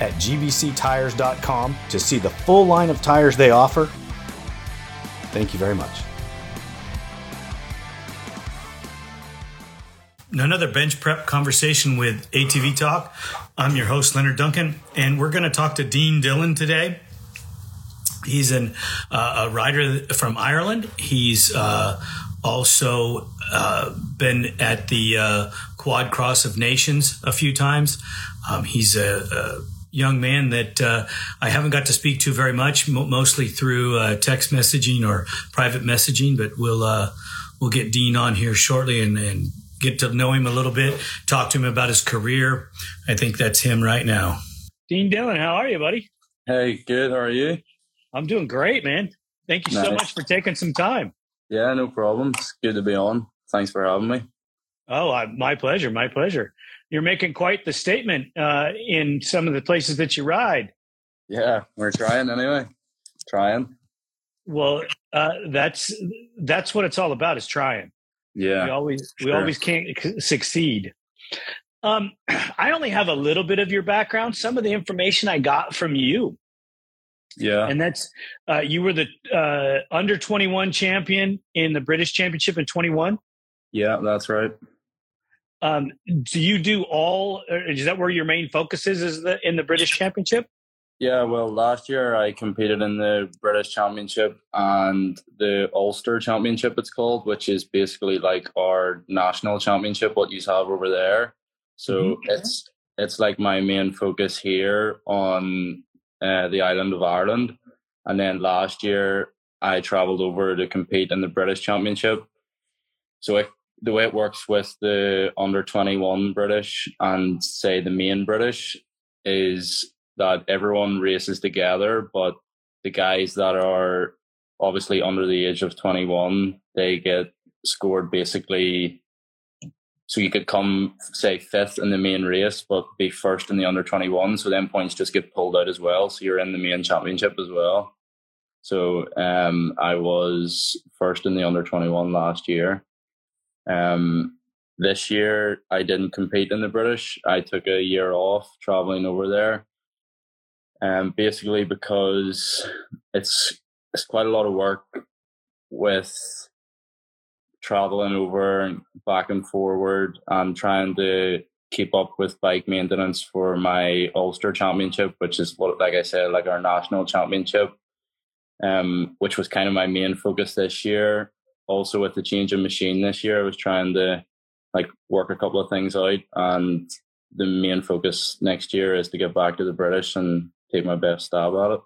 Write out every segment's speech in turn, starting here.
at gbctires.com to see the full line of tires they offer. Thank you very much. Another bench prep conversation with ATV Talk. I'm your host, Leonard Duncan, and we're going to talk to Dean Dillon today. He's an, uh, a rider from Ireland. He's uh, also uh, been at the uh, Quad Cross of Nations a few times. Um, he's a, a, young man that uh, I haven't got to speak to very much, mo- mostly through uh, text messaging or private messaging. But we'll we'll get Dean on here shortly and, and get to know him a little bit, talk to him about his career. I think that's him right now. Dean Dillon, how are you, buddy? Hey, good. How are you? I'm doing great, man. Thank you nice. so much for taking some time. Yeah, no problem. It's good to be on. Thanks for having me. Oh, I, my pleasure. My pleasure. You're making quite the statement uh, in some of the places that you ride. Yeah, we're trying anyway. Trying. Well, uh, that's that's what it's all about. Is trying. Yeah. We always sure. we always can't succeed. Um, I only have a little bit of your background. Some of the information I got from you. Yeah. And that's uh, you were the uh, under 21 champion in the British Championship in 21. Yeah, that's right. Um, do you do all? Is that where your main focus is? Is the in the British Championship? Yeah, well, last year I competed in the British Championship and the Ulster Championship, it's called, which is basically like our national championship, what you have over there. So mm-hmm. it's it's like my main focus here on uh, the island of Ireland. And then last year I traveled over to compete in the British Championship. So it, the way it works with the under 21 British and say the main British is that everyone races together, but the guys that are obviously under the age of 21, they get scored basically. So you could come, say, fifth in the main race, but be first in the under 21. So then points just get pulled out as well. So you're in the main championship as well. So um, I was first in the under 21 last year. Um, this year, I didn't compete in the British. I took a year off traveling over there um, basically because it's it's quite a lot of work with traveling over and back and forward and trying to keep up with bike maintenance for my Ulster Championship, which is what, like I said, like our national championship, um, which was kind of my main focus this year. Also, with the change of machine this year, I was trying to like work a couple of things out, and the main focus next year is to get back to the British and take my best stab at it.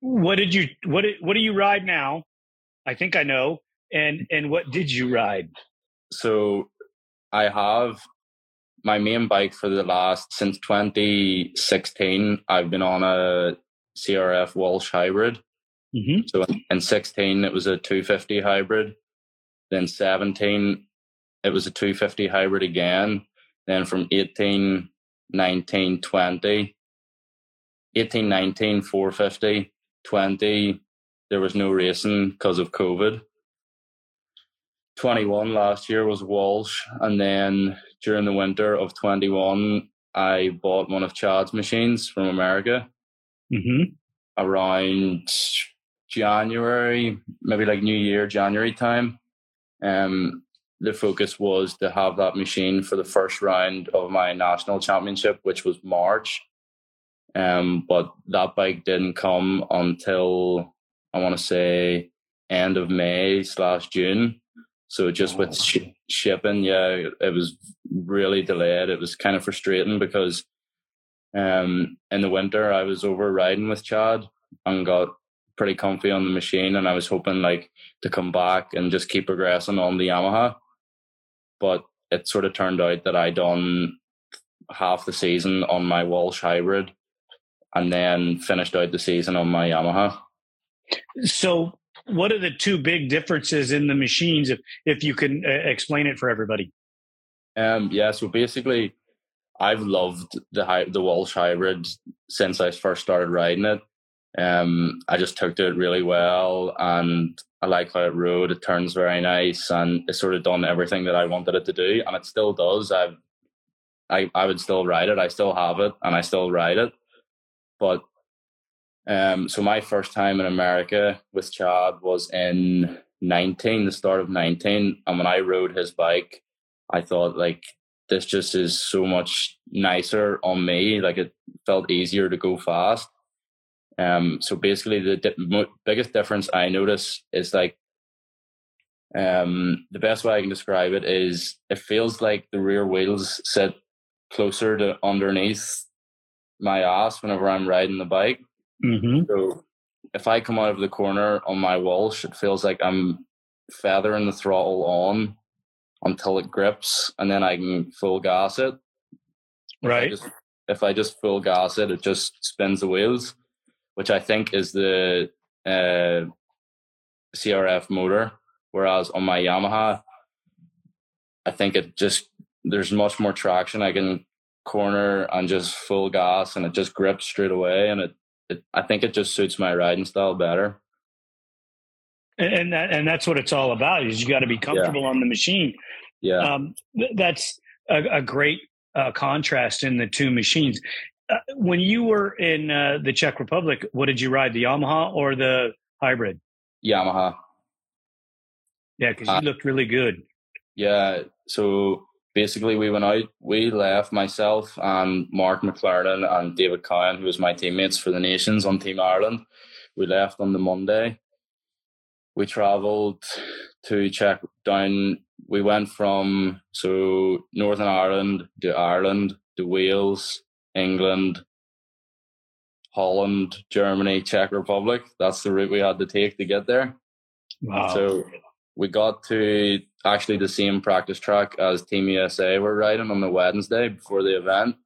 What did you what what do you ride now? I think I know. And and what did you ride? So I have my main bike for the last since 2016. I've been on a CRF Walsh hybrid. Mm-hmm. So in 16 it was a 250 hybrid. Then 17 it was a 250 hybrid again. Then from 18, 19, 20 18, 19, 450, 20, there was no racing because of COVID. 21 last year was Walsh. And then during the winter of 21, I bought one of Chad's machines from America mm-hmm. around January, maybe like New Year, January time. Um, the focus was to have that machine for the first round of my national championship, which was March. Um, but that bike didn't come until I want to say end of May slash June. So just with sh- shipping, yeah, it was really delayed. It was kind of frustrating because um, in the winter I was over riding with Chad and got pretty comfy on the machine, and I was hoping like to come back and just keep progressing on the Yamaha. But it sort of turned out that I done half the season on my Walsh hybrid, and then finished out the season on my Yamaha. So, what are the two big differences in the machines, if if you can uh, explain it for everybody? Um, yeah. So basically, I've loved the the Walsh hybrid since I first started riding it. Um, I just took to it really well, and I like how it rode. It turns very nice, and it's sort of done everything that I wanted it to do, and it still does. I've, I I would still ride it. I still have it, and I still ride it. But um, so my first time in America with Chad was in nineteen, the start of nineteen, and when I rode his bike, I thought like this just is so much nicer on me. Like it felt easier to go fast um, so basically, the di- mo- biggest difference I notice is like um, the best way I can describe it is it feels like the rear wheels sit closer to underneath my ass whenever I'm riding the bike. Mm-hmm. So if I come out of the corner on my Walsh, it feels like I'm feathering the throttle on until it grips, and then I can full gas it. Right. If I just, if I just full gas it, it just spins the wheels which I think is the uh, CRF motor. Whereas on my Yamaha, I think it just there's much more traction. I can corner and just full gas, and it just grips straight away. And it, it I think it just suits my riding style better. And that and that's what it's all about. Is you got to be comfortable yeah. on the machine. Yeah, um, that's a, a great uh, contrast in the two machines. When you were in uh, the Czech Republic, what did you ride, the Yamaha or the hybrid? Yamaha. Yeah, because you uh, looked really good. Yeah, so basically we went out. We left myself and Mark McLaren and David Cowan, who was my teammates for the Nations on Team Ireland. We left on the Monday. We travelled to check down. We went from so Northern Ireland to Ireland to Wales England, Holland, Germany, Czech Republic. That's the route we had to take to get there. Wow. So we got to actually the same practice track as Team USA were riding on the Wednesday before the event.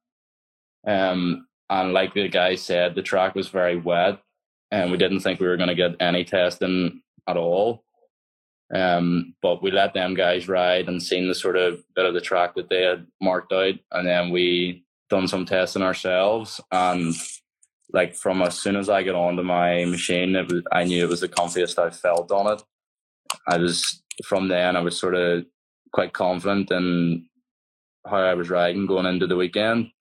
Um, and like the guy said, the track was very wet, and we didn't think we were going to get any testing at all. Um, but we let them guys ride and seen the sort of bit of the track that they had marked out, and then we done some testing ourselves and like from as soon as I got onto my machine, was, I knew it was the comfiest I felt on it. I was from then I was sort of quite confident in how I was riding going into the weekend.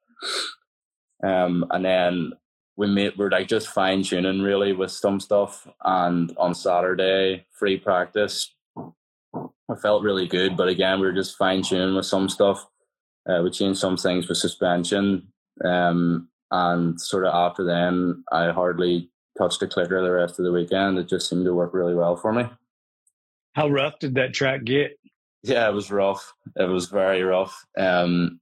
Um, and then we made we're like just fine tuning really with some stuff. And on Saturday, free practice, I felt really good. But again, we were just fine tuning with some stuff. Uh, we changed some things with suspension. Um, and sort of after then, I hardly touched a clicker the rest of the weekend. It just seemed to work really well for me. How rough did that track get? Yeah, it was rough. It was very rough. Um,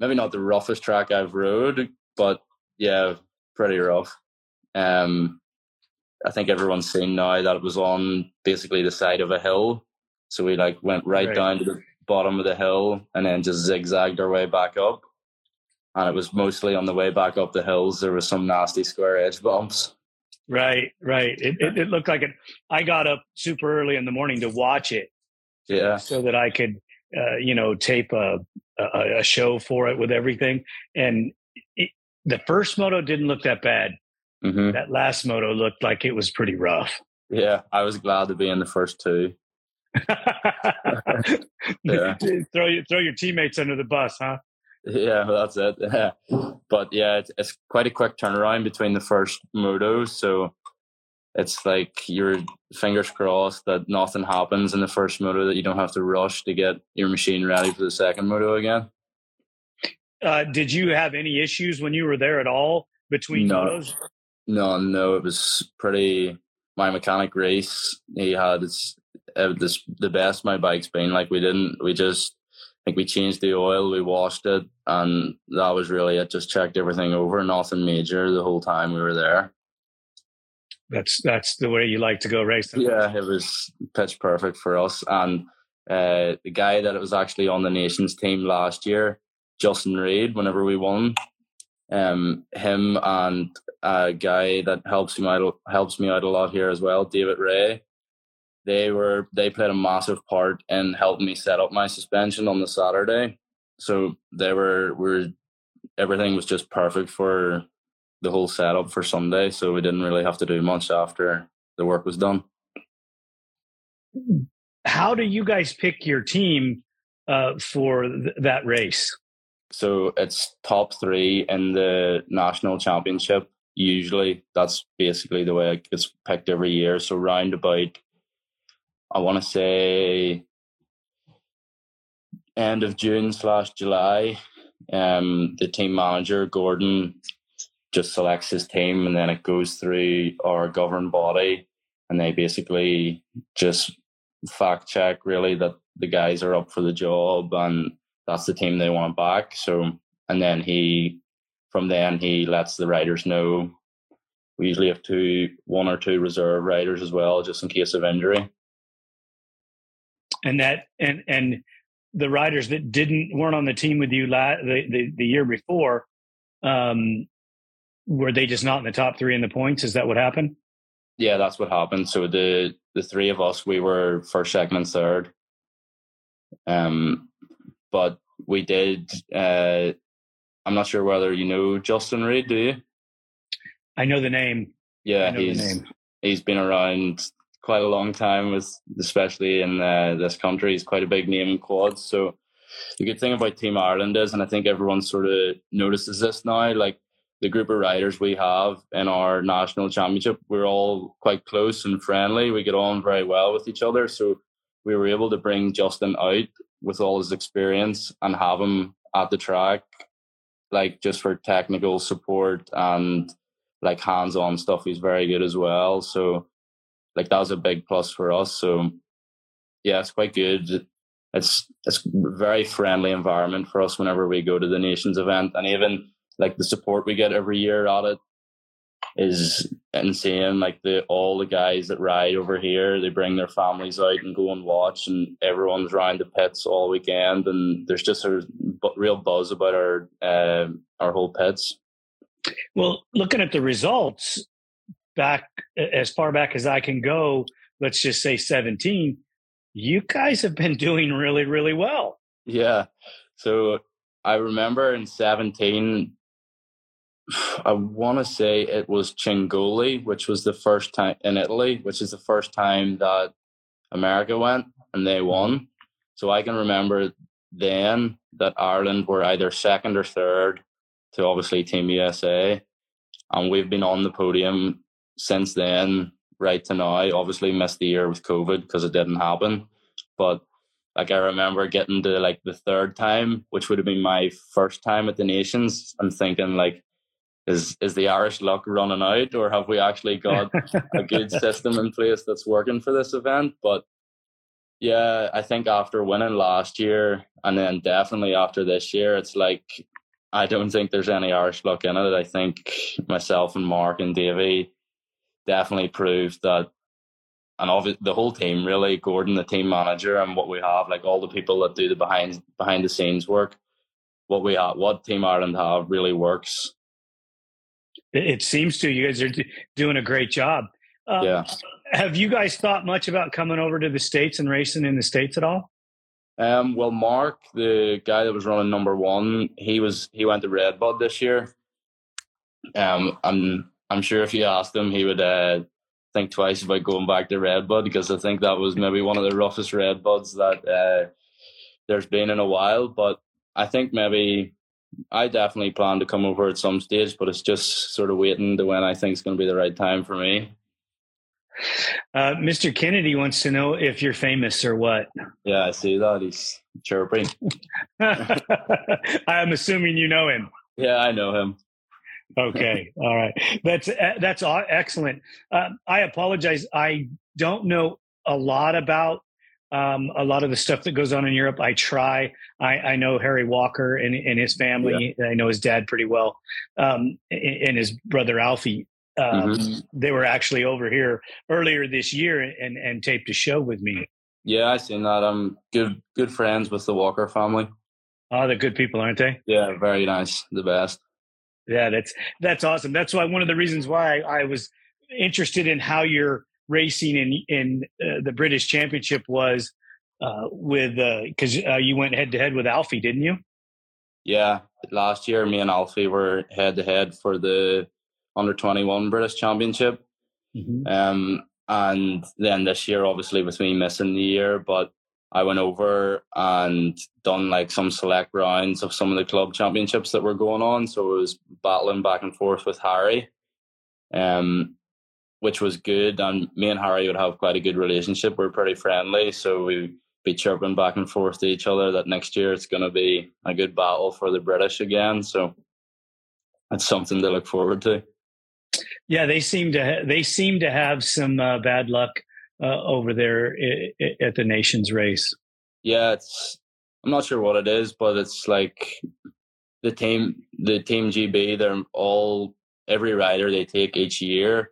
maybe not the roughest track I've rode, but yeah, pretty rough. Um, I think everyone's seen now that it was on basically the side of a hill. So we like went right, right. down to the bottom of the hill and then just zigzagged our way back up. And it was mostly on the way back up the hills. There was some nasty square edge bumps. Right, right. It, it, it looked like it. I got up super early in the morning to watch it. Yeah. So that I could, uh, you know, tape a, a, a show for it with everything. And it, the first moto didn't look that bad. Mm-hmm. That last moto looked like it was pretty rough. Yeah, I was glad to be in the first two. yeah. throw your throw your teammates under the bus, huh? Yeah, that's it. Yeah. But yeah, it's, it's quite a quick turnaround between the first motos. So it's like your fingers crossed that nothing happens in the first moto that you don't have to rush to get your machine ready for the second moto again. Uh, did you have any issues when you were there at all between no. photos? No, no, it was pretty. My mechanic race, he had his, uh, this the best my bike's been. Like we didn't, we just think we changed the oil, we washed it, and that was really it. Just checked everything over, nothing major the whole time we were there. That's that's the way you like to go racing. Yeah, it was pitch perfect for us. And uh, the guy that was actually on the nations team last year, Justin Reed, whenever we won, um, him and a guy that helps me out helps me out a lot here as well, David Ray they were they played a massive part in helping me set up my suspension on the Saturday. So they were were everything was just perfect for the whole setup for Sunday. So we didn't really have to do much after the work was done. How do you guys pick your team uh, for th- that race? So it's top three in the national championship. Usually, that's basically the way it gets picked every year. So round about I want to say end of June slash July. Um, the team manager Gordon just selects his team, and then it goes through our governing body, and they basically just fact check really that the guys are up for the job, and that's the team they want back. So, and then he, from then he lets the riders know. We usually have two, one or two reserve riders as well, just in case of injury and that and and the riders that didn't weren't on the team with you la- the, the, the year before um were they just not in the top three in the points? Is that what happened? Yeah that's what happened. So the the three of us we were first second and third. Um but we did uh i'm not sure whether you know justin reed do you? I know the name. Yeah he's name. he's been around quite a long time with especially in uh, this country. He's quite a big name in quads. So the good thing about team ireland is and i think everyone sort of notices this now like the group of riders we have in our national championship we're all quite close and friendly. We get on very well with each other. So we were able to bring justin out with all his experience and have him at the track like just for technical support and like hands-on stuff. He's very good as well. So like that was a big plus for us. So yeah, it's quite good. It's it's very friendly environment for us whenever we go to the nations event, and even like the support we get every year at it is insane. Like the all the guys that ride over here, they bring their families out and go and watch, and everyone's around the pits all weekend, and there's just a real buzz about our uh, our whole pits. Well, looking at the results, back as far back as I can go, let's just say 17, you guys have been doing really, really well. Yeah. So I remember in 17, I want to say it was Cingoli, which was the first time in Italy, which is the first time that America went and they mm-hmm. won. So I can remember then that Ireland were either second or third to obviously Team USA. And we've been on the podium since then, right to now, obviously missed the year with COVID because it didn't happen. But like I remember getting to like the third time, which would have been my first time at the Nations, and thinking like, is is the Irish luck running out, or have we actually got a good system in place that's working for this event? But yeah, I think after winning last year, and then definitely after this year, it's like I don't think there's any Irish luck in it. I think myself and Mark and Davey definitely proved that and of the whole team really gordon the team manager and what we have like all the people that do the behind behind the scenes work what we have what team ireland have really works. It seems to. You guys are doing a great job. Um, yeah. have you guys thought much about coming over to the states and racing in the states at all? Um, well mark the guy that was running number one he was he went to Red redbud this year. Um, and I'm sure if you asked him, he would uh, think twice about going back to Redbud because I think that was maybe one of the roughest Redbuds that uh, there's been in a while. But I think maybe I definitely plan to come over at some stage, but it's just sort of waiting to when I think is going to be the right time for me. Uh, Mr. Kennedy wants to know if you're famous or what. Yeah, I see that. He's chirping. I'm assuming you know him. Yeah, I know him. Okay, all right. That's uh, that's excellent. Uh, I apologize. I don't know a lot about um, a lot of the stuff that goes on in Europe. I try. I, I know Harry Walker and, and his family. Yeah. I know his dad pretty well, um, and, his brother Alfie. Um, mm-hmm. They were actually over here earlier this year and, and taped a show with me. Yeah, I seen that. I'm good good friends with the Walker family. Oh, they're good people, aren't they? Yeah, very nice. The best. Yeah, that's that's awesome. That's why one of the reasons why I, was interested in how you're racing in in uh, the British Championship was uh, with because uh, uh, you went head to head with Alfie, didn't you? Yeah, last year me and Alfie were head to head for the under twenty one British Championship. Mm-hmm. Um, and then this year, obviously, with me missing the year, but I went over and done like some select rounds of some of the club championships that were going on. So it was battling back and forth with Harry, um, which was good. And me and Harry would have quite a good relationship. We're pretty friendly, so we'd be chirping back and forth to each other that next year it's going to be a good battle for the British again. So that's something to look forward to. Yeah, they seem to ha- they seem to have some uh, bad luck uh, over there I- I- at the nations race. Yeah, it's I'm not sure what it is, but it's like the team the team GB. They're all every rider they take each year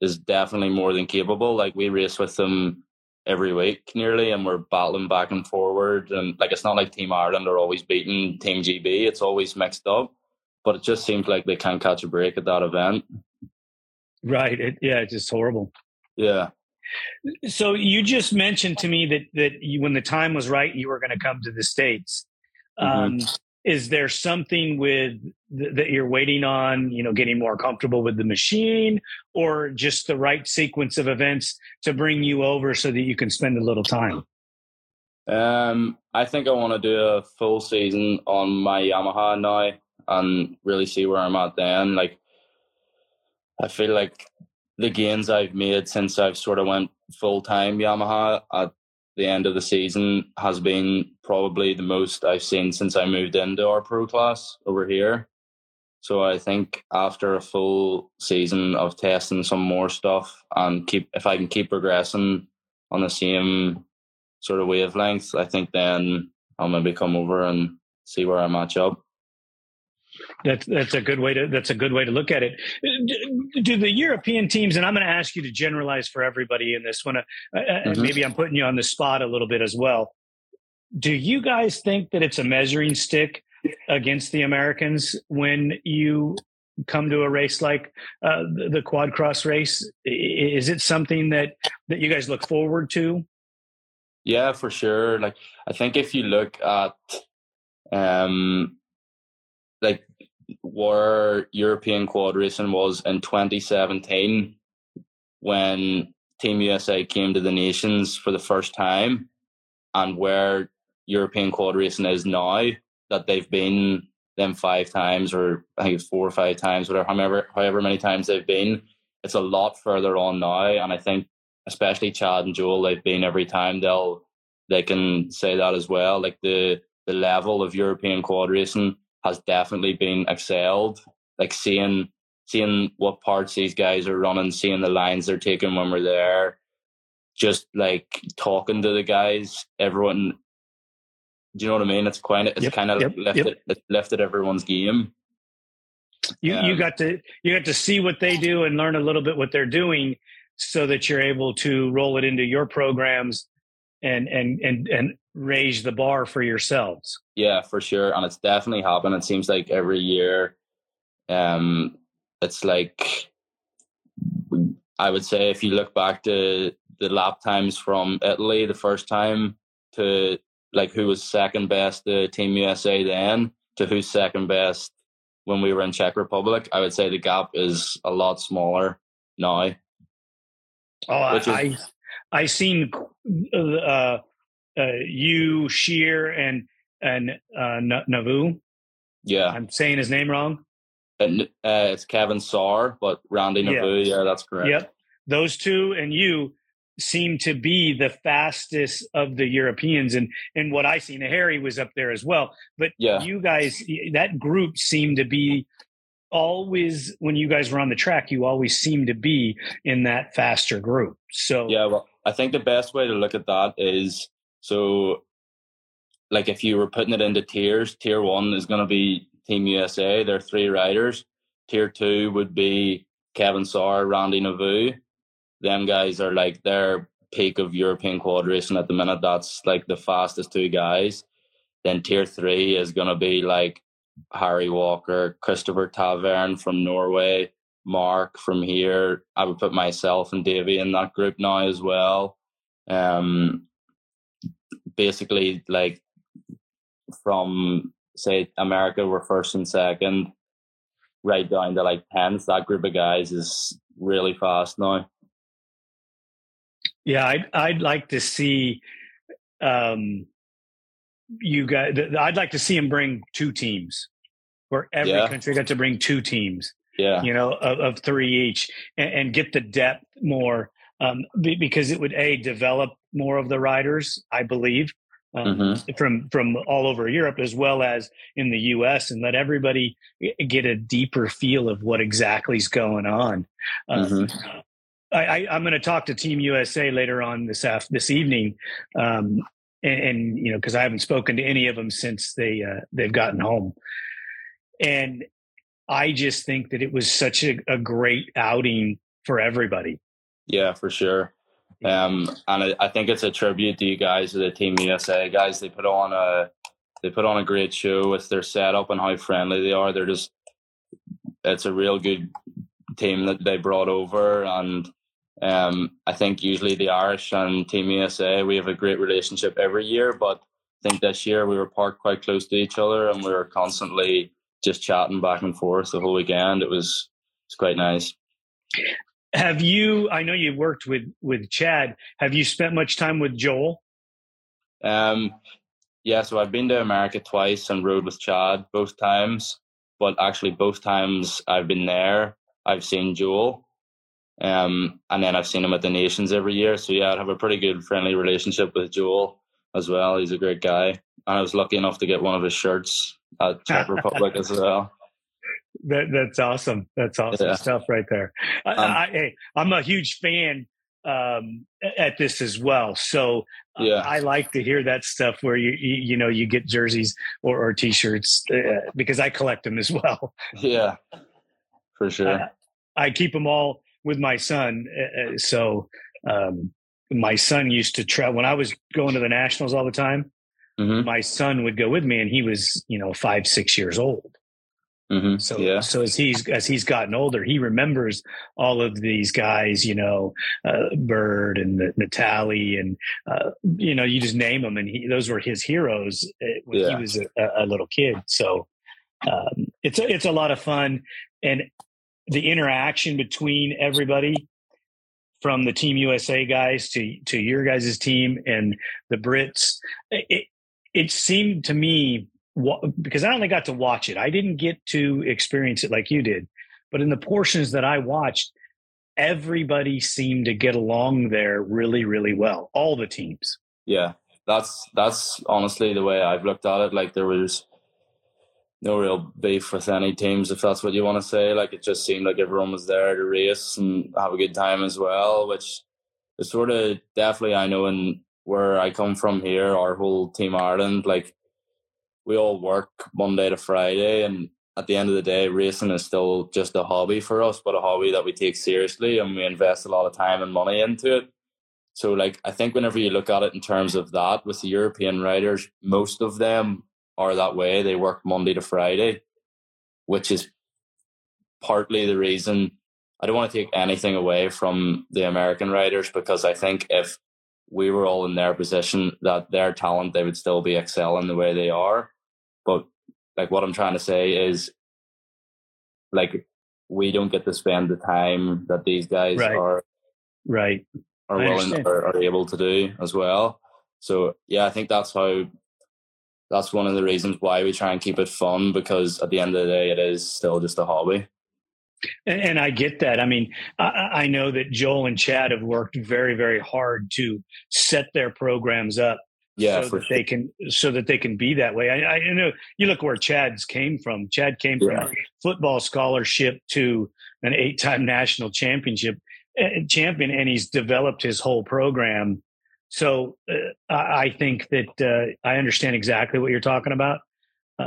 is definitely more than capable. Like we race with them every week nearly, and we're battling back and forward. And like it's not like Team Ireland are always beating Team GB. It's always mixed up. But it just seems like they can't catch a break at that event. Right. It, yeah, it's just horrible. Yeah. So you just mentioned to me that that you, when the time was right, you were going to come to the states. Mm-hmm. Um, is there something with th- that you're waiting on? You know, getting more comfortable with the machine, or just the right sequence of events to bring you over so that you can spend a little time? Um, I think I want to do a full season on my Yamaha now and really see where I'm at then. Like I feel like the gains I've made since I've sort of went full time Yamaha at the end of the season has been probably the most I've seen since I moved into our pro class over here. So I think after a full season of testing some more stuff and keep if I can keep progressing on the same sort of wavelength, I think then I'll maybe come over and see where I match up. That's that's a good way to that's a good way to look at it. Do the European teams, and I'm going to ask you to generalize for everybody in this one. Uh, uh, mm-hmm. Maybe I'm putting you on the spot a little bit as well. Do you guys think that it's a measuring stick against the Americans when you come to a race like uh, the, quad cross race? Is it something that that you guys look forward to? Yeah, for sure. Like I think if you look at um where European quad racing was in 2017 when Team USA came to the nations for the first time and where European quad racing is now that they've been them five times or I think it's four or five times, whatever however however many times they've been, it's a lot further on now. And I think especially Chad and Joel, they've been every time they'll they can say that as well. Like the the level of European quad racing has definitely been excelled. Like seeing seeing what parts these guys are running, seeing the lines they're taking when we're there, just like talking to the guys, everyone. Do you know what I mean? It's quite it's yep, kind of yep, lifted yep. it lifted everyone's game. You um, you got to you got to see what they do and learn a little bit what they're doing, so that you're able to roll it into your programs and and and and raise the bar for yourselves. Yeah, for sure, and it's definitely happened. It seems like every year, um, it's like I would say if you look back to the lap times from Italy the first time to like who was second best the Team USA then to who's second best when we were in Czech Republic, I would say the gap is a lot smaller now. Oh, is, I I seen uh, uh, you Sheer and and uh, Navu. Yeah, I'm saying his name wrong. Uh, it's Kevin Saar, but Randy Navu. Yeah. yeah, that's correct. Yep, those two and you seem to be the fastest of the Europeans, and and what I seen, Harry was up there as well. But yeah. you guys, that group seemed to be always when you guys were on the track, you always seem to be in that faster group. So yeah, well, I think the best way to look at that is so, like if you were putting it into tiers, tier one is going to be Team USA. There are three riders. Tier two would be Kevin Sauer, Randy Naveau. Them guys are like their peak of European quad racing at the minute. That's like the fastest two guys. Then tier three is going to be like Harry Walker, Christopher Tavern from Norway, Mark from here. I would put myself and Davey in that group now as well. Um, basically, like from say America, we're first and second, right down to like tenth. That group of guys is really fast now. Yeah, I'd I'd like to see um, you guys. I'd like to see him bring two teams, where every yeah. country got to bring two teams. Yeah, you know, of, of three each, and, and, get the depth more um, because it would a develop more of the riders, I believe, um, mm-hmm. from from all over Europe as well as in the U.S. and let everybody get a deeper feel of what exactly is going on. Um, mm-hmm. I, am going to talk to Team USA later on this af- this evening, um, and, and, you know because I haven't spoken to any of them since they uh, they've gotten home, and I just think that it was such a, a great outing for everybody. Yeah, for sure. Um, and I, I, think it's a tribute to you guys, to the Team USA guys. They put on a they put on a great show with their setup and how friendly they are. They're just it's a real good team that they brought over, and um, I think usually the Irish and Team USA we have a great relationship every year, but I think this year we were parked quite close to each other and we were constantly just chatting back and forth the whole weekend. It was it's quite nice. Have you? I know you worked with with Chad. Have you spent much time with Joel? Um, yeah. So I've been to America twice and rode with Chad both times. But actually, both times I've been there, I've seen Joel. Um, and then I've seen him at the Nations every year. So yeah, I have a pretty good friendly relationship with Joel as well. He's a great guy, I was lucky enough to get one of his shirts at Czech Republic as well. That that's awesome. That's awesome yeah. stuff right there. I, um, I, hey, I'm a huge fan um, at this as well. So uh, yeah. I like to hear that stuff where you, you, you know you get jerseys or, or t-shirts uh, because I collect them as well. Yeah, for sure. I, I keep them all with my son. Uh, uh, so um, my son used to travel when I was going to the nationals all the time. Mm-hmm. My son would go with me, and he was you know five six years old. Mm-hmm. So, yeah. so as he's as he's gotten older, he remembers all of these guys, you know, uh, Bird and Natalie, and uh, you know, you just name them, and he, those were his heroes uh, when yeah. he was a, a, little kid. So um, it's a, it's a lot of fun, and the interaction between everybody from the Team USA guys to to your guys' team and the Brits. It it seemed to me because I only got to watch it. I didn't get to experience it like you did, but in the portions that I watched, everybody seemed to get along there really, really well. All the teams. Yeah, that's that's honestly the way I've looked at it. Like there was no real beef with any teams, if that's what you want to say. Like it just seemed like everyone was there to race and have a good time as well, which is sort of definitely I know in where I come from here, our whole team Ireland, like we all work Monday to Friday and at the end of the day, racing is still just a hobby for us, but a hobby that we take seriously and we invest a lot of time and money into it. So, like, I think whenever you look at it in terms of that, with the European riders, most of them are that way. They work Monday to Friday, which is partly the reason I don't want to take anything away from the American riders because I think if we were all in their position, that their talent, they would still be excelling the way they are. But like what I'm trying to say is like we don't get to spend the time that these guys right. are right are willing or are able to do as well. So yeah, I think that's how that's one of the reasons why we try and keep it fun because at the end of the day, it is still just a hobby. And, and I get that. I mean, I, I, know that Joel and Chad have worked very, very hard to set their programs up Yeah, so for that sure. they can so that they can be that way. I, I know you look where Chad's came from. Chad came from Yeah. a football scholarship to an eight-time national championship uh, champion, and he's developed his whole program. So uh, I I think that uh, I understand exactly what you're talking about.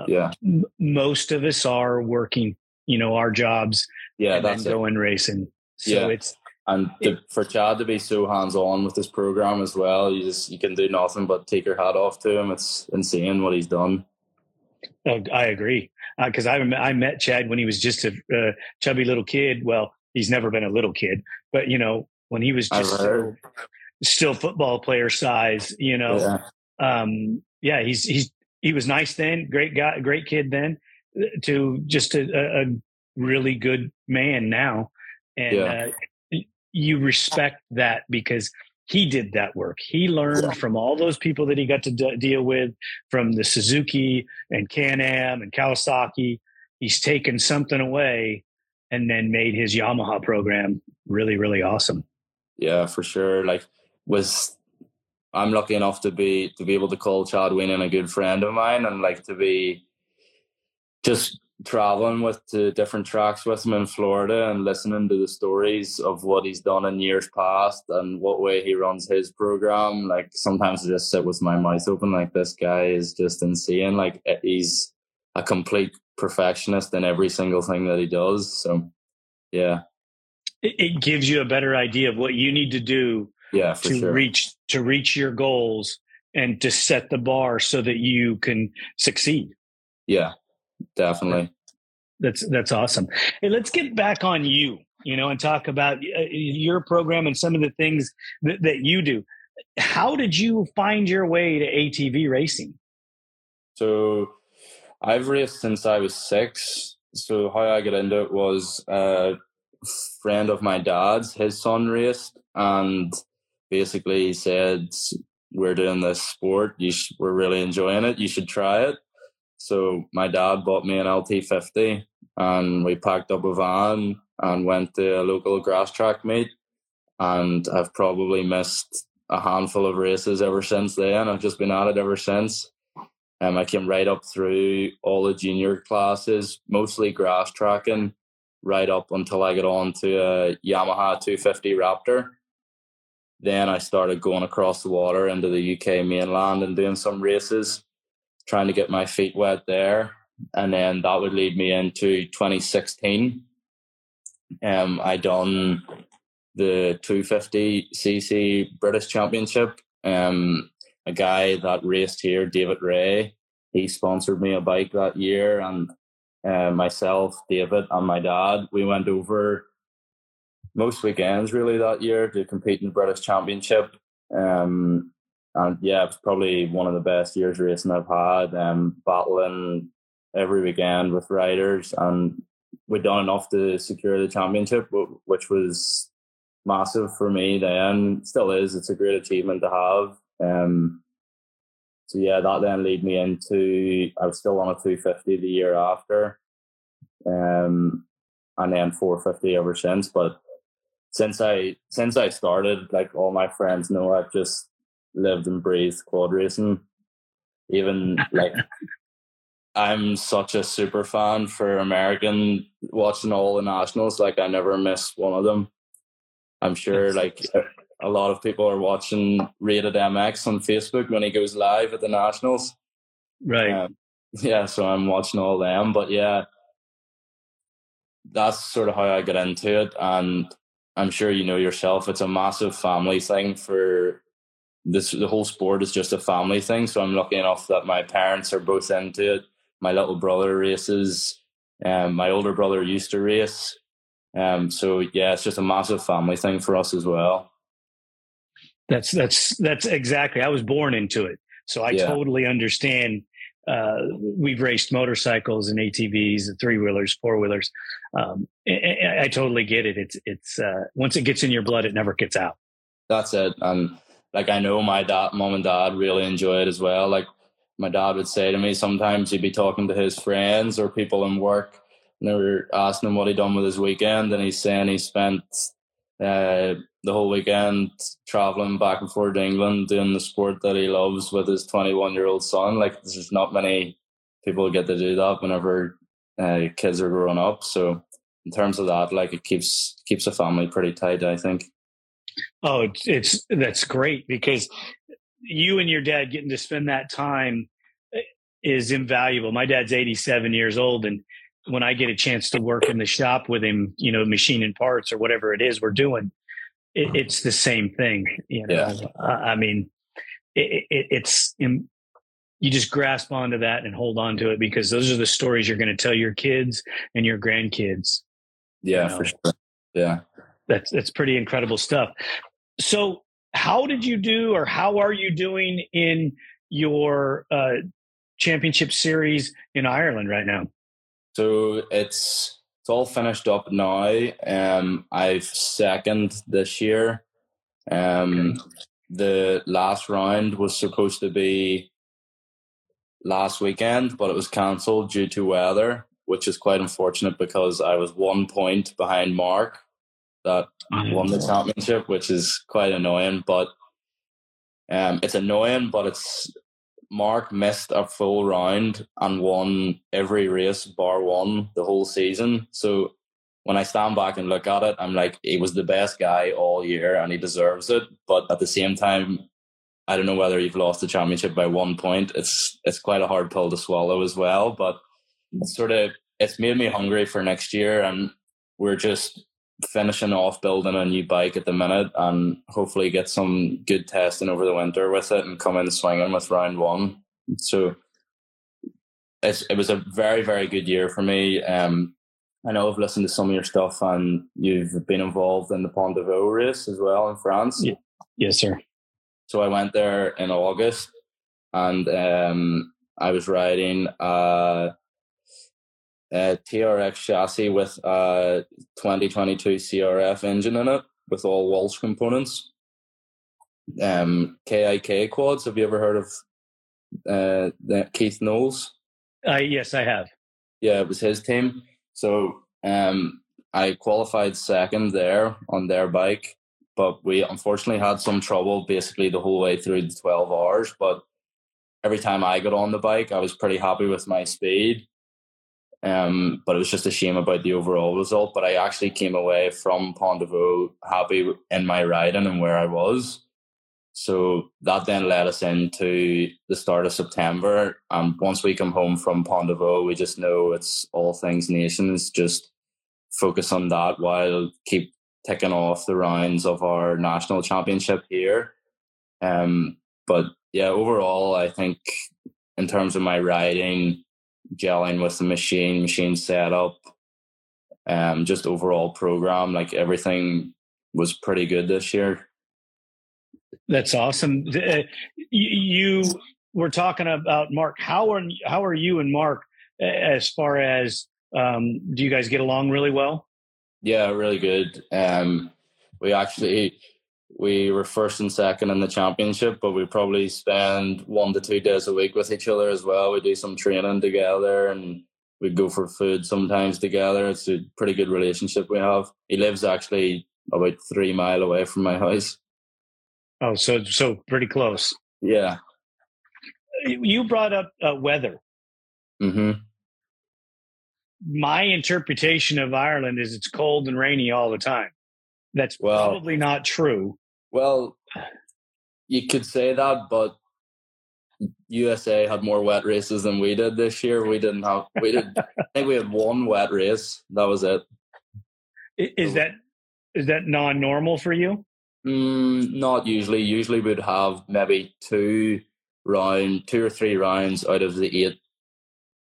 Yeah, M- most of us are working, you know, our jobs yeah, and that's then going racing. So Yeah. it's And to, for Chad to be so hands on with this program as well, you just you can do nothing but take your hat off to him. It's insane what he's done. Oh, I agree. Because I I met Chad when he was just a uh, chubby little kid. Well, he's never been a little kid, but you know when he was just still, still football player size. You know, Yeah, um, yeah, he's he's he was nice then, great guy, great kid then, uh, to just a, a, really good man now, and Yeah. uh, you respect that because he did that work. He learned from all those people that he got to d- deal with, from the Suzuki and Can-Am and Kawasaki. He's taken something away and then made his Yamaha program really, really awesome. yeah, for sure. Like was I'm lucky enough to be to be able to call Chad Wienen a good friend of mine and like to be just traveling with to different tracks with him in Florida and listening to the stories of what he's done in years past and what way he runs his program. Like sometimes I just sit with my mouth open, like this guy is just insane. Like eh, he's a complete perfectionist in every single thing that he does. So yeah, It, it gives you a better idea of what you need to do yeah, to sure. reach to reach your goals and to set the bar so that you can succeed. yeah, definitely. That's that's awesome. Hey, let's get back on you, you know, and talk about uh, your program and some of the things that, that you do. How did you find your way to ATV racing? So I've raced since I was six. So how I got into it was a friend of my dad's, his son raced, and basically he said, "We're doing this sport. You sh- we're really enjoying it. You should try it." So my dad bought me an LT50, and we packed up a van and went to a local grass track meet. And I've probably missed a handful of races ever since then. I've just been at it ever since. Um, I came right up through all the junior classes, mostly grass tracking, right up until I got on to a Yamaha 250 Raptor. Then I started going across the water into the UK mainland and doing some races, trying to get my feet wet there. And then that would lead me into 2016. Um, I done the 250cc British Championship. Um, a guy that raced here, David Ray, he sponsored me a bike that year, and uh, myself, David, and my dad, we went over most weekends really that year to compete in the British Championship. Um, and yeah, it was probably one of the best years racing I've had. Um, battling every weekend with riders, and we'd done enough to secure the championship, which was massive for me then. Still is. It's a great achievement to have. Um, so yeah, that then led me into I was still on a 250 the year after, um, and then 450 ever since. But since I since I started, like all my friends know, I've just lived and breathed quad racing. Even like I'm such a super fan for American watching all the nationals. Like I never miss one of them. I'm sure like a lot of people are watching Rated MX on Facebook when he goes live at the nationals. Right. Um, yeah, so I'm watching all them. But yeah, that's sort of how I got into it. And I'm sure you know yourself, it's a massive family thing for this. The whole sport is just a family thing. So I'm lucky enough that my parents are both into it. My little brother races. Um, my older brother used to race. Um, so yeah, it's just a massive family thing for us as well. That's that's that's exactly. I was born into it, so I Yeah. totally understand. Uh, we've raced motorcycles and ATVs, and three wheelers, four wheelers. Um, I, I, totally get it. It's it's uh, once it gets in your blood, it never gets out. That's it. And like I know my dad, mom and dad really enjoy it as well. Like my dad would say to me sometimes he'd be talking to his friends or people in work and they were asking him what he done with his weekend and he's saying he spent uh, the whole weekend, traveling back and forth to England, doing the sport that he loves with his 21 year old son. Like, there's not many people get to do that whenever uh, kids are growing up. So, in terms of that, like, it keeps keeps a family pretty tight. I think. Oh, it's, it's that's great because you and your dad getting to spend that time eh, is invaluable. My dad's 87 years old and when I get a chance to work in the shop with him, you know, machining parts or whatever it is we're doing, it, it's the same thing. You know, yeah. uh, I mean, it, it, it's you just grasp onto that and hold on to it because those are the stories you're going to tell your kids and your grandkids. Yeah, you know? for sure. Yeah, that's that's pretty incredible stuff. So, how did you do, or how are you doing in your uh, championship series in Ireland right now? So it's it's all finished up now. Um, I've second this year. Um, okay. the last round was supposed to be last weekend, but it was cancelled due to weather, which is quite unfortunate because I was one point behind Mark that won the championship, which is quite annoying. But um, it's annoying, but it's Mark missed a full round and won every race bar one the whole season. So when I stand back and look at it, I'm like, he was the best guy all year and he deserves it. But at the same time, I don't know whether you've lost the championship by one point. It's it's quite a hard pill to swallow as well. But it's sort of it's made me hungry for next year and we're just finishing off building a new bike at the minute and hopefully get some good testing over the winter with it and come in swinging with round one. So it's, it was a very, very good year for me. Um, I know I've listened to some of your stuff and you've been involved in the Pont de Vaux race as well in France. Yeah. Yes, sir. So I went there in August and um, I was riding uh, a TRX chassis with a 2022 CRF engine in it with all Walsh components. Um, KIK quads. Have you ever heard of uh, Keith Knowles? Uh, yes, I have. Yeah, it was his team. So um, I qualified second there on their bike, but we unfortunately had some trouble basically the whole way through the 12 hours. But every time I got on the bike, I was pretty happy with my speed. Um, but it was just a shame about the overall result. But I actually came away from Pont de Vaux happy in my riding and where I was. So that then led us into the start of September. And once we come home from Pont de Vaux, we just know it's all things nations. Just focus on that while keep ticking off the rounds of our national championship here. Um, but yeah, overall, I think in terms of my riding, gelling with the machine, machine setup, um, just overall program, like everything was pretty good this year. That's awesome. Uh, you were talking about Mark. How are how are you and Mark as far as um, do you guys get along really well? Yeah, really good. Um, we actually we were first and second in the championship, but we probably spend one to two days a week with each other as well. We do some training together and we go for food sometimes together. It's a pretty good relationship we have. He lives actually about three mile away from my house. Oh, so so pretty close. Yeah. You brought up uh, weather. hmm My interpretation of Ireland is it's cold and rainy all the time. That's well, probably not true. Well, you could say that, but USA had more wet races than we did this year. We didn't have. We did. I think we had one wet race. That was it. Is that is that non-normal for you? Mm, not usually. Usually, we'd have maybe two round, two or three rounds out of the eight.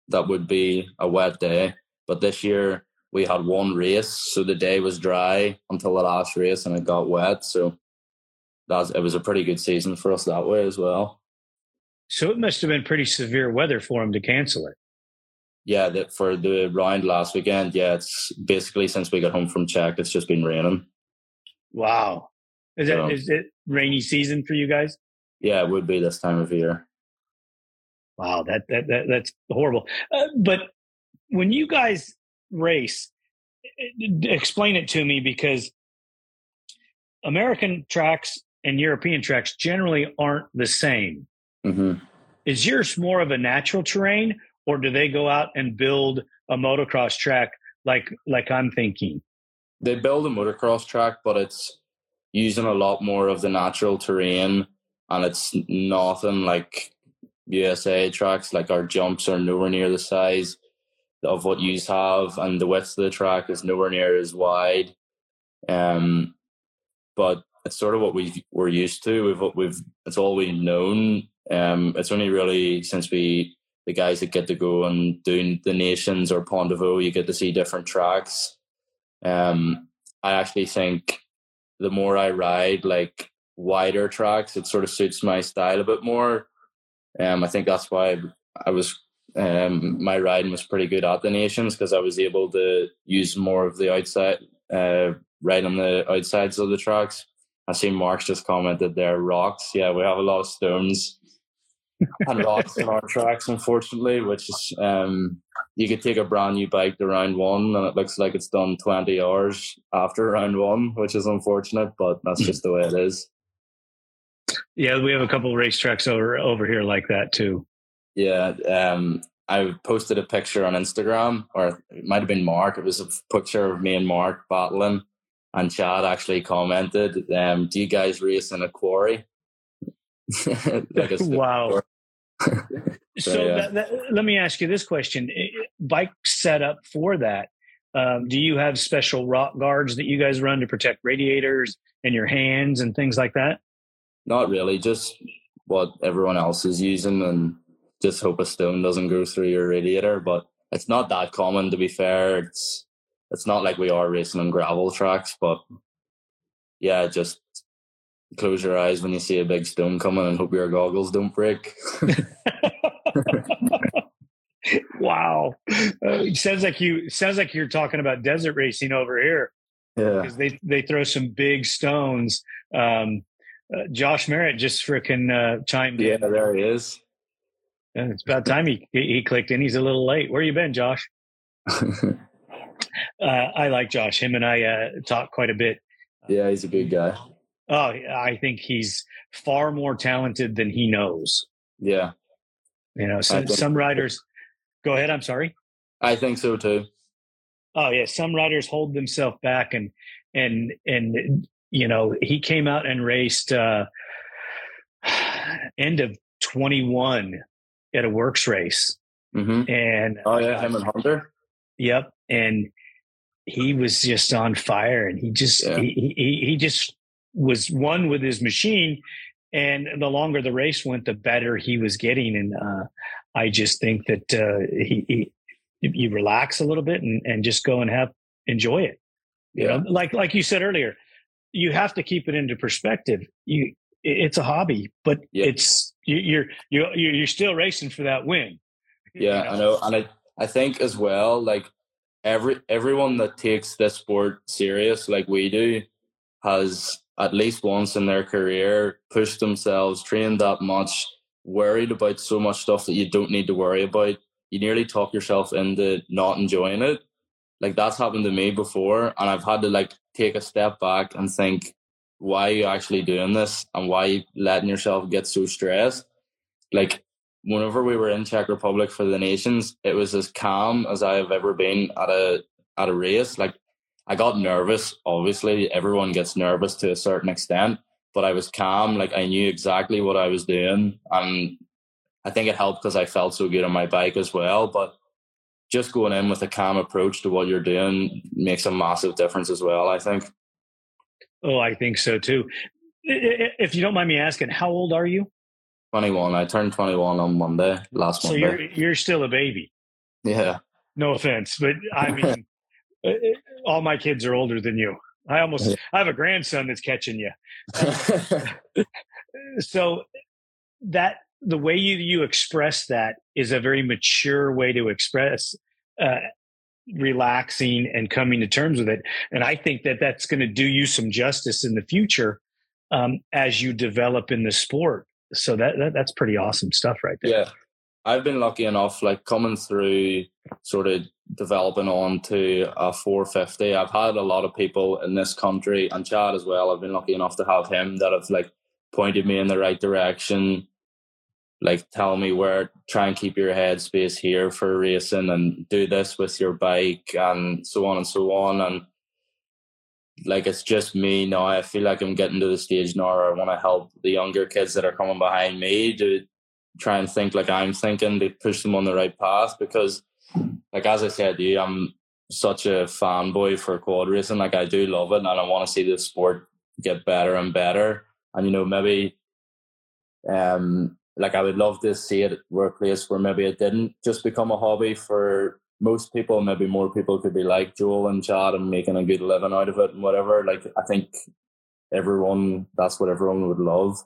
That would be a wet day. But this year, we had one race, so the day was dry until the last race, and it got wet. So that it was a pretty good season for us that way as well. So it must have been pretty severe weather for him to cancel it. Yeah, that for the round last weekend. Yeah, it's basically since we got home from Czech, it's just been raining. Wow, is so, is it rainy season for you guys? Yeah, it would be this time of year. Wow, that that, that that's horrible. Uh, but when you guys race, explain it to me because American tracks and European tracks generally aren't the same. Mm-hmm. Is yours more of a natural terrain, or do they go out and build a motocross track like like I'm thinking? They build a motocross track, but it's using a lot more of the natural terrain, and it's nothing like USA tracks. Like our jumps are nowhere near the size of what you have, and the width of the track is nowhere near as wide. Um, but it's sort of what we we're used to. We've we've it's all we've known. Um, it's only really since we the guys that get to go and doing the nations or Pont de Vaux, you get to see different tracks. Um, I actually think the more I ride like wider tracks, it sort of suits my style a bit more. Um, I think that's why I was um, my riding was pretty good at the nations because I was able to use more of the outside, uh, right on the outsides of the tracks. I see Mark's just commented there rocks. Yeah, we have a lot of stones and rocks in our tracks, unfortunately, which is um, you could take a brand new bike to round one and it looks like it's done 20 hours after round one, which is unfortunate, but that's just the way it is. Yeah, we have a couple of racetracks over over here like that too. Yeah, um, I posted a picture on Instagram, or it might have been Mark. It was a picture of me and Mark battling, and Chad actually commented, um, "Do you guys race in a quarry?" like a wow. so, so yeah. that, that, let me ask you this question: Bike setup for that. Um, do you have special rock guards that you guys run to protect radiators and your hands and things like that? Not really. Just what everyone else is using, and just hope a stone doesn't go through your radiator. But it's not that common, to be fair. It's it's not like we are racing on gravel tracks, but yeah, just close your eyes when you see a big stone coming and hope your goggles don't break. wow, uh, sounds like you sounds like you're talking about desert racing over here. Yeah, because they they throw some big stones. Um, uh, Josh Merritt just freaking uh, chimed yeah, in. Yeah, there he is. And it's about time he he clicked in. He's a little late. Where you been, Josh? uh, I like Josh. Him and I uh, talk quite a bit. Yeah, he's a big guy. Oh, I think he's far more talented than he knows. Yeah. You know, some, some riders go ahead. I'm sorry. I think so too. Oh yeah. Some riders hold themselves back and, and, and, you know, he came out and raced, uh, end of 21 at a WORCS race. Mm-hmm. And, oh yeah. Him and Hunter. Yep. And he was just on fire and he just, yeah. he, he, he just was one with his machine. And the longer the race went, the better he was getting. And uh, I just think that uh, he, he, you relax a little bit and, and just go and have enjoy it. You yeah. know, like like you said earlier, you have to keep it into perspective. You it's a hobby, but yeah. it's you, are you're you you're still racing for that win. Yeah, you know? I know, and I I think as well, like every everyone that takes this sport serious, like we do, has at least once in their career pushed themselves, trained that much, worried about so much stuff that you don't need to worry about. You nearly talk yourself into not enjoying it. Like that's happened to me before, and I've had to like take a step back and think, why are you actually doing this, and why are you letting yourself get so stressed? Like whenever we were in Czech Republic for the nations, it was as calm as I have ever been at a at a race. Like I got nervous. Obviously, everyone gets nervous to a certain extent, but I was calm. Like I knew exactly what I was doing, and I think it helped because I felt so good on my bike as well. But just going in with a calm approach to what you're doing makes a massive difference as well. I think. Oh, I think so too. If you don't mind me asking, how old are you? 21. I turned 21 on Monday, last so Monday. So you're, you're still a baby. Yeah. No offense, but I mean, uh, all my kids are older than you. I almost I have a grandson that's catching you. so that the way you you express that is a very mature way to express uh, relaxing and coming to terms with it. And I think that that's going to do you some justice in the future um, as you develop in the sport. So that, that that's pretty awesome stuff right there. Yeah. I've been lucky enough, like coming through sort of developing on to a 450. I've had a lot of people in this country and Chad as well. I've been lucky enough to have him that have like pointed me in the right direction, like tell me where try and keep your head space here for racing and do this with your bike and so on and so on. And like it's just me now. I feel like I'm getting to the stage now where I want to help the younger kids that are coming behind me to try and think like I'm thinking to push them on the right path because like as I said to you, I'm such a fanboy for quad racing. Like I do love it and I want to see the sport get better and better. And you know, maybe um like I would love to see it where a place where maybe it didn't just become a hobby for most people, maybe more people could be like Joel and Chad and making a good living out of it and whatever. Like I think everyone that's what everyone would love.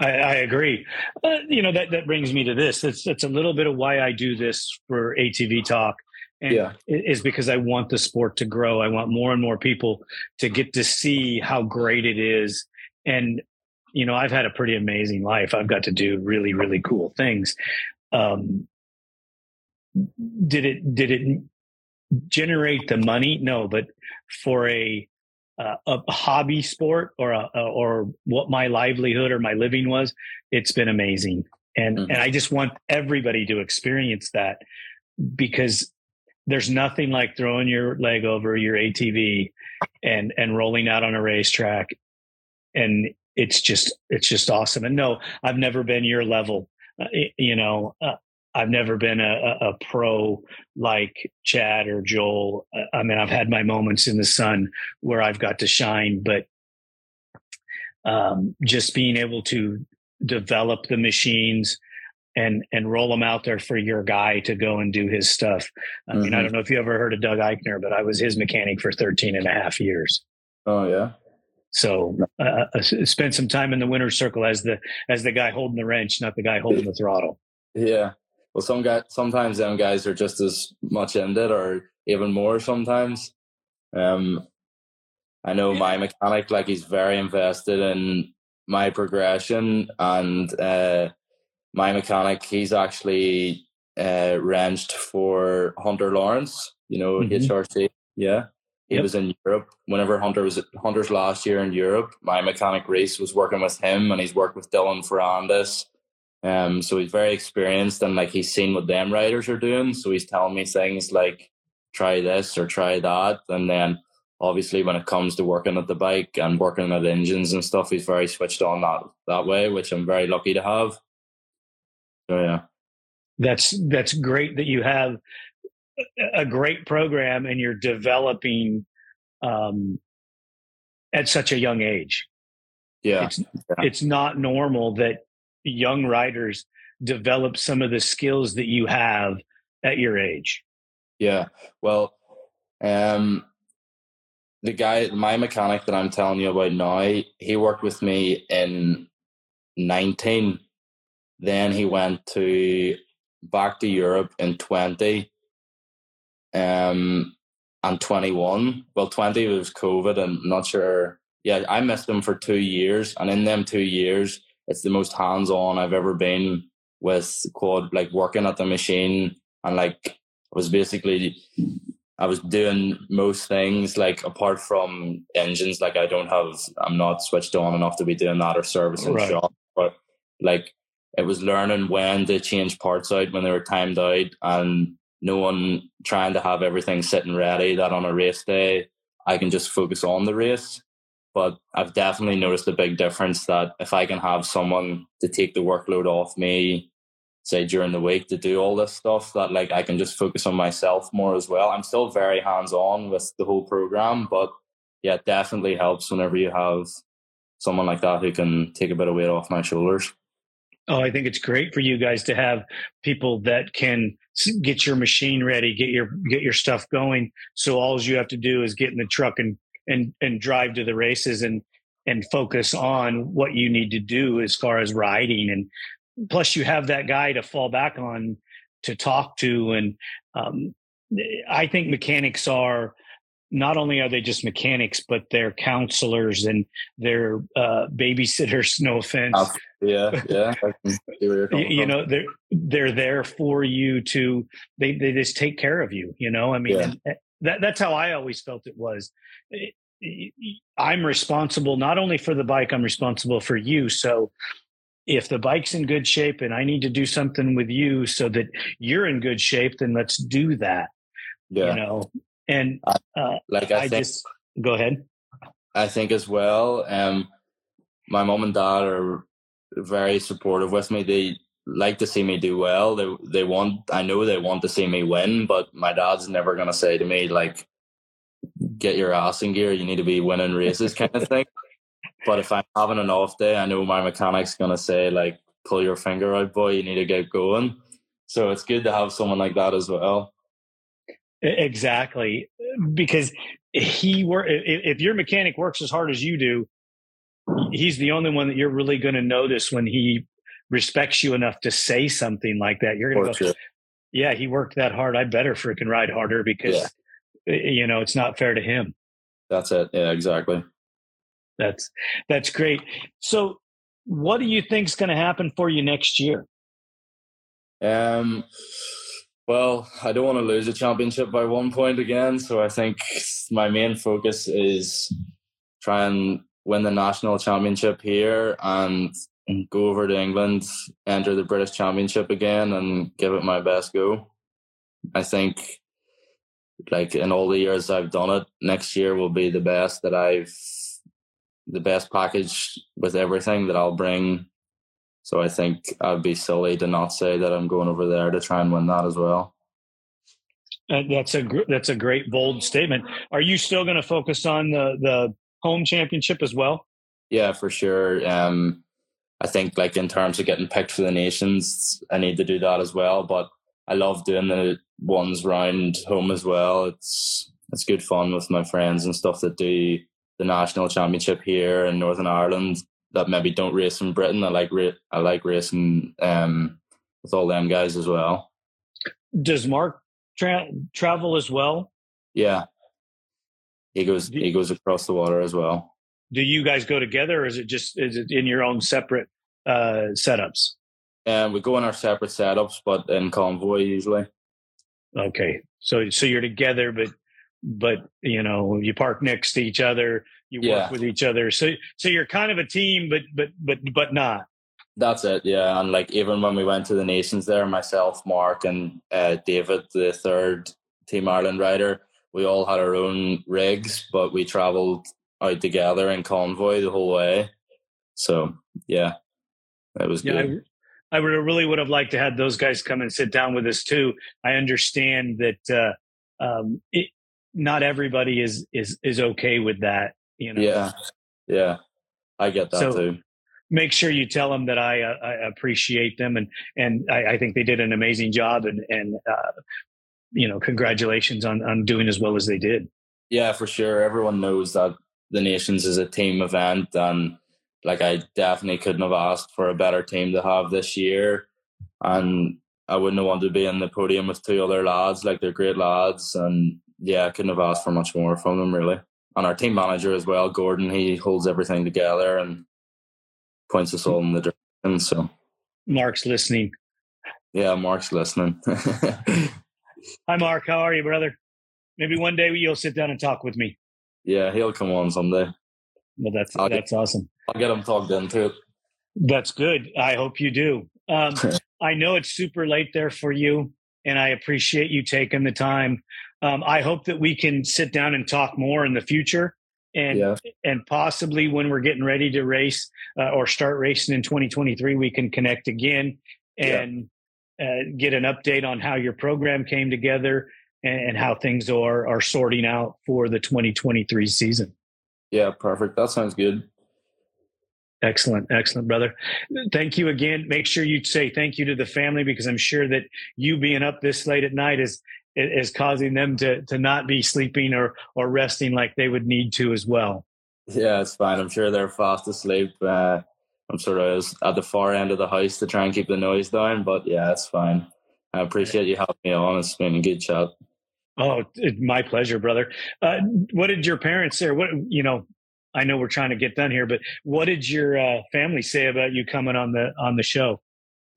I, I agree. Uh, you know that that brings me to this. It's it's a little bit of why I do this for ATV Talk. And yeah. is because I want the sport to grow. I want more and more people to get to see how great it is. And you know, I've had a pretty amazing life. I've got to do really, really cool things. Um, did it did it generate the money? No, but for a uh, a hobby sport or a, or what my livelihood or my living was, it's been amazing. And mm-hmm. and I just want everybody to experience that because there's nothing like throwing your leg over your ATV and and rolling out on a racetrack and it's just it's just awesome and no I've never been your level uh, you know uh, I've never been a, a, pro like Chad or Joel. I mean, I've had my moments in the sun where I've got to shine, but um, just being able to develop the machines and and roll them out there for your guy to go and do his stuff. I mm-hmm. mean, I mm-hmm. don't know if you ever heard of Doug Eichner, but I was his mechanic for 13 and a half years. Oh yeah. So uh, uh spent some time in the winner's circle as the as the guy holding the wrench, not the guy holding the throttle. Yeah, well, some guys sometimes them guys are just as much it, or even more sometimes. Um, I know my mechanic, like he's very invested in my progression, and uh, my mechanic, he's actually uh, wrenched for Hunter Lawrence. You know, mm-hmm. HRC. Yeah, he yep. was in Europe. Whenever Hunter was Hunter's last year in Europe, my mechanic Reese was working with him, and he's worked with Dylan Ferrandis um, so he's very experienced and like he's seen what them riders are doing. So he's telling me things like try this or try that. And then obviously when it comes to working at the bike and working at engines and stuff, he's very switched on that that way, which I'm very lucky to have. So yeah. That's that's great that you have a great program and you're developing um, at such a young age. Yeah. It's, yeah. it's not normal that young riders develop some of the skills that you have at your age? Yeah. Well, um, the guy, my mechanic that I'm telling you about now, he worked with me in 19. Then he went to back to Europe in 20. Um, and 21. Well, 20 was COVID, and I'm not sure. Yeah, I missed him for two years, and in them two years, it's the most hands on I've ever been with quad, like working at the machine. And like I was basically I was doing most things like apart from engines, like I don't have I'm not switched on enough to be doing that or servicing right. shop, but like it was learning when to change parts out when they were timed out and no one trying to have everything sitting ready that on a race day I can just focus on the race but I've definitely noticed a big difference that if I can have someone to take the workload off me, say during the week to do all this stuff, that like I can just focus on myself more as well. I'm still very hands on with the whole program, but yeah, it definitely helps whenever you have someone like that who can take a bit of weight off my shoulders. Oh, I think it's great for you guys to have people that can get your machine ready, get your get your stuff going. So all you have to do is get in the truck and and and drive to the races and and focus on what you need to do as far as riding and plus you have that guy to fall back on to talk to and um, i think mechanics are not only are they just mechanics, but they're counselors and they're uh, babysitters. No offense. yeah, yeah. you, you know, they're they're there for you to. They they just take care of you. You know, I mean, yeah. Eh, that that's how I always felt it was. I'm responsible not only for the bike, I'm responsible for you. So if the bike's in good shape and I need to do something with you so that you're in good shape, then let's do that. Yeah. You know, and uh, like I, I think, just go ahead. I think as well, um, my mom and dad are very supportive with me. They like to see me do well. They they want I know they want to see me win, but my dad's never gonna say to me like get your ass in gear, you need to be winning races kind of thing. But if I'm having an off day, I know my mechanic's gonna say like pull your finger out, boy, you need to get going. So it's good to have someone like that as well. Exactly, because he work. If your mechanic works as hard as you do, he's the only one that you're really going to notice when he respects you enough to say something like that. You're going to go, "Yeah, he worked that hard. I better freaking ride harder because yeah. you know it's not fair to him." That's it. Yeah, exactly. That's that's great. So, what do you think is going to happen for you next year? Um well, I don't want to lose a championship by one point again. So I think my main focus is try and win the national championship here and go over to England, enter the British Championship again, and give it my best go. I think, like in all the years I've done it, next year will be the best that I've, the best package with everything that I'll bring so I think I'd be silly to not say that I'm going over there to try and win that as well. That's a gr- that's a great bold statement. Are you still going to focus on the the home championship as well? Yeah, for sure. Um, I think like in terms of getting picked for the nations, I need to do that as well. But I love doing the ones round home as well. It's it's good fun with my friends and stuff that do the national championship here in Northern Ireland that maybe don't race in Britain. I like ra- I like racing um, with all them guys as well. Does Mark tra- travel as well? Yeah, he goes he goes across the water as well. Do you guys go together, or is it just is it in your own separate uh, setups? And um, we go in our separate setups, but in convoy usually. Okay, so so you're together, but but you know you park next to each other you yeah. work with each other so so you're kind of a team but but but but not that's it yeah and like even when we went to the nations there myself mark and uh, david the third team ireland rider we all had our own rigs but we traveled out together in convoy the whole way. So yeah that was yeah, good. I, I would really would have liked to have those guys come and sit down with us too. I understand that uh, um, it, not everybody is is is okay with that you know? Yeah yeah i get that so too. make sure you tell them that i uh, i appreciate them and and I, I, think they did an amazing job and and uh, you know congratulations on on doing as well as they did. Yeah for sure. Everyone knows that the nations is a team event and like i definitely couldn't have asked for a better team to have this year and i wouldn't have wanted to be in the podium with two other lads like they're great lads and yeah, I couldn't have asked for much more from them really. And our team manager as well, Gordon, he holds everything together and points us all in the direction. So Mark's listening. Yeah, Mark's listening. Hi, Mark. How are you, brother? Maybe one day you'll sit down and talk with me. Yeah, he'll come on someday. Well, that's I'll that's get, awesome. I'll get him talked into it. That's good. I hope you do. Um, I know it's super late there for you, and I appreciate you taking the time um, I hope that we can sit down and talk more in the future, and yeah. and possibly when we're getting ready to race uh, or start racing in 2023, we can connect again and yeah. uh, get an update on how your program came together and, and how things are are sorting out for the 2023 season. Yeah, perfect. That sounds good. Excellent, excellent, brother. Thank you again. Make sure you say thank you to the family because I'm sure that you being up this late at night is is causing them to to not be sleeping or or resting like they would need to as well. Yeah, it's fine. I'm sure they're fast asleep. Uh, I'm sort of at the far end of the house to try and keep the noise down, but yeah, it's fine. I appreciate you having me on. It's been a good chat. Oh, my pleasure, brother. Uh, what did your parents say? What you know? I know we're trying to get done here, but what did your uh, family say about you coming on the on the show?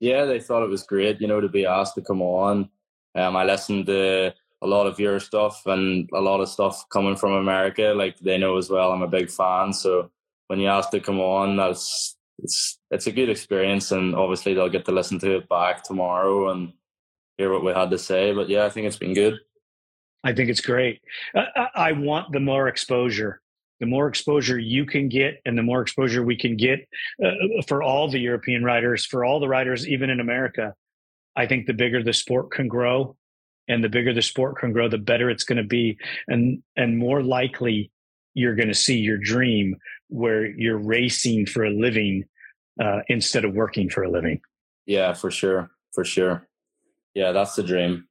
Yeah, they thought it was great. You know, to be asked to come on. Um, I listened to a lot of your stuff and a lot of stuff coming from America. Like they know as well, I'm a big fan. So when you asked to come on, that's it's it's a good experience, and obviously they'll get to listen to it back tomorrow and hear what we had to say. But yeah, I think it's been good. I think it's great. I, I want the more exposure. The more exposure you can get, and the more exposure we can get uh, for all the European riders, for all the riders, even in America, I think the bigger the sport can grow, and the bigger the sport can grow, the better it's going to be, and and more likely you're going to see your dream where you're racing for a living uh, instead of working for a living. Yeah, for sure, for sure. Yeah, that's the dream.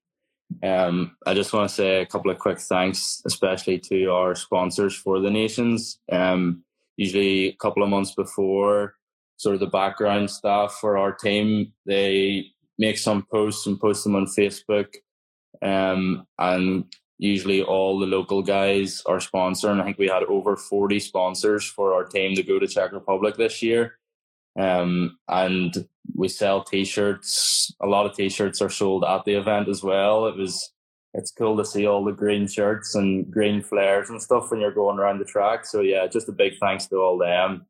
Um, I just want to say a couple of quick thanks, especially to our sponsors for the nations. Um, usually a couple of months before, sort of the background staff for our team, they make some posts and post them on Facebook. Um, and usually all the local guys are sponsoring. I think we had over 40 sponsors for our team to go to Czech Republic this year. Um, and we sell t-shirts. A lot of t-shirts are sold at the event as well. It was, it's cool to see all the green shirts and green flares and stuff when you're going around the track. So yeah, just a big thanks to all them.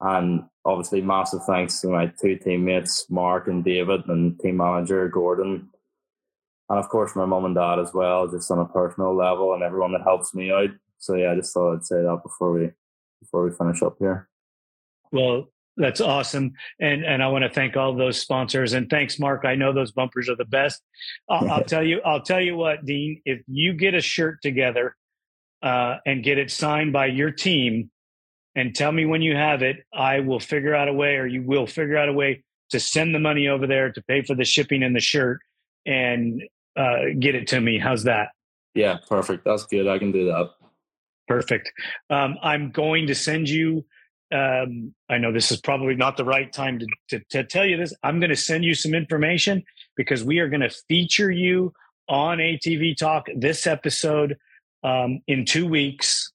And obviously massive thanks to my two teammates, Mark and David and team manager Gordon. And of course my mum and dad as well, just on a personal level and everyone that helps me out. So yeah, I just thought I'd say that before we before we finish up here. Well, that's awesome. And and I want to thank all those sponsors and thanks, Mark. I know those bumpers are the best. I'll, I'll tell you, I'll tell you what, Dean, if you get a shirt together uh, and get it signed by your team and tell me when you have it, I will figure out a way or you will figure out a way to send the money over there to pay for the shipping and the shirt and uh, get it to me. How's that? Yeah, perfect. That's good. I can do that. Perfect. Um, I'm going to send you um, I know this is probably not the right time to, to, to tell you this. I'm going to send you some information because we are going to feature you on ATV Talk this episode um, in two weeks.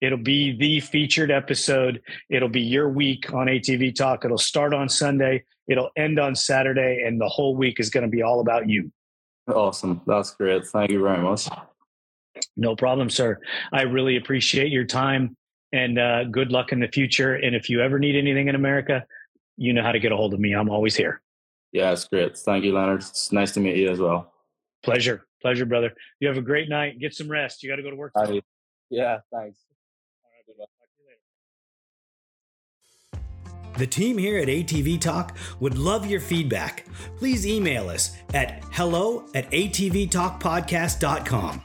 It'll be the featured episode. It'll be your week on ATV Talk. It'll start on Sunday. It'll end on Saturday, and the whole week is going to be all about you. Awesome. That's great. Thank you very much. No problem, sir. I really appreciate your time and uh, good luck in the future. And if you ever need anything in America, you know how to get a hold of me. I'm always here. Yeah, it's great. Thank you, Leonard. It's nice to meet you as well. Pleasure. Pleasure, brother. You have a great night. Get some rest. You got to go to work. Today. Yeah, thanks. The team here at ATV Talk would love your feedback. Please email us at hello at atvtalkpodcast.com.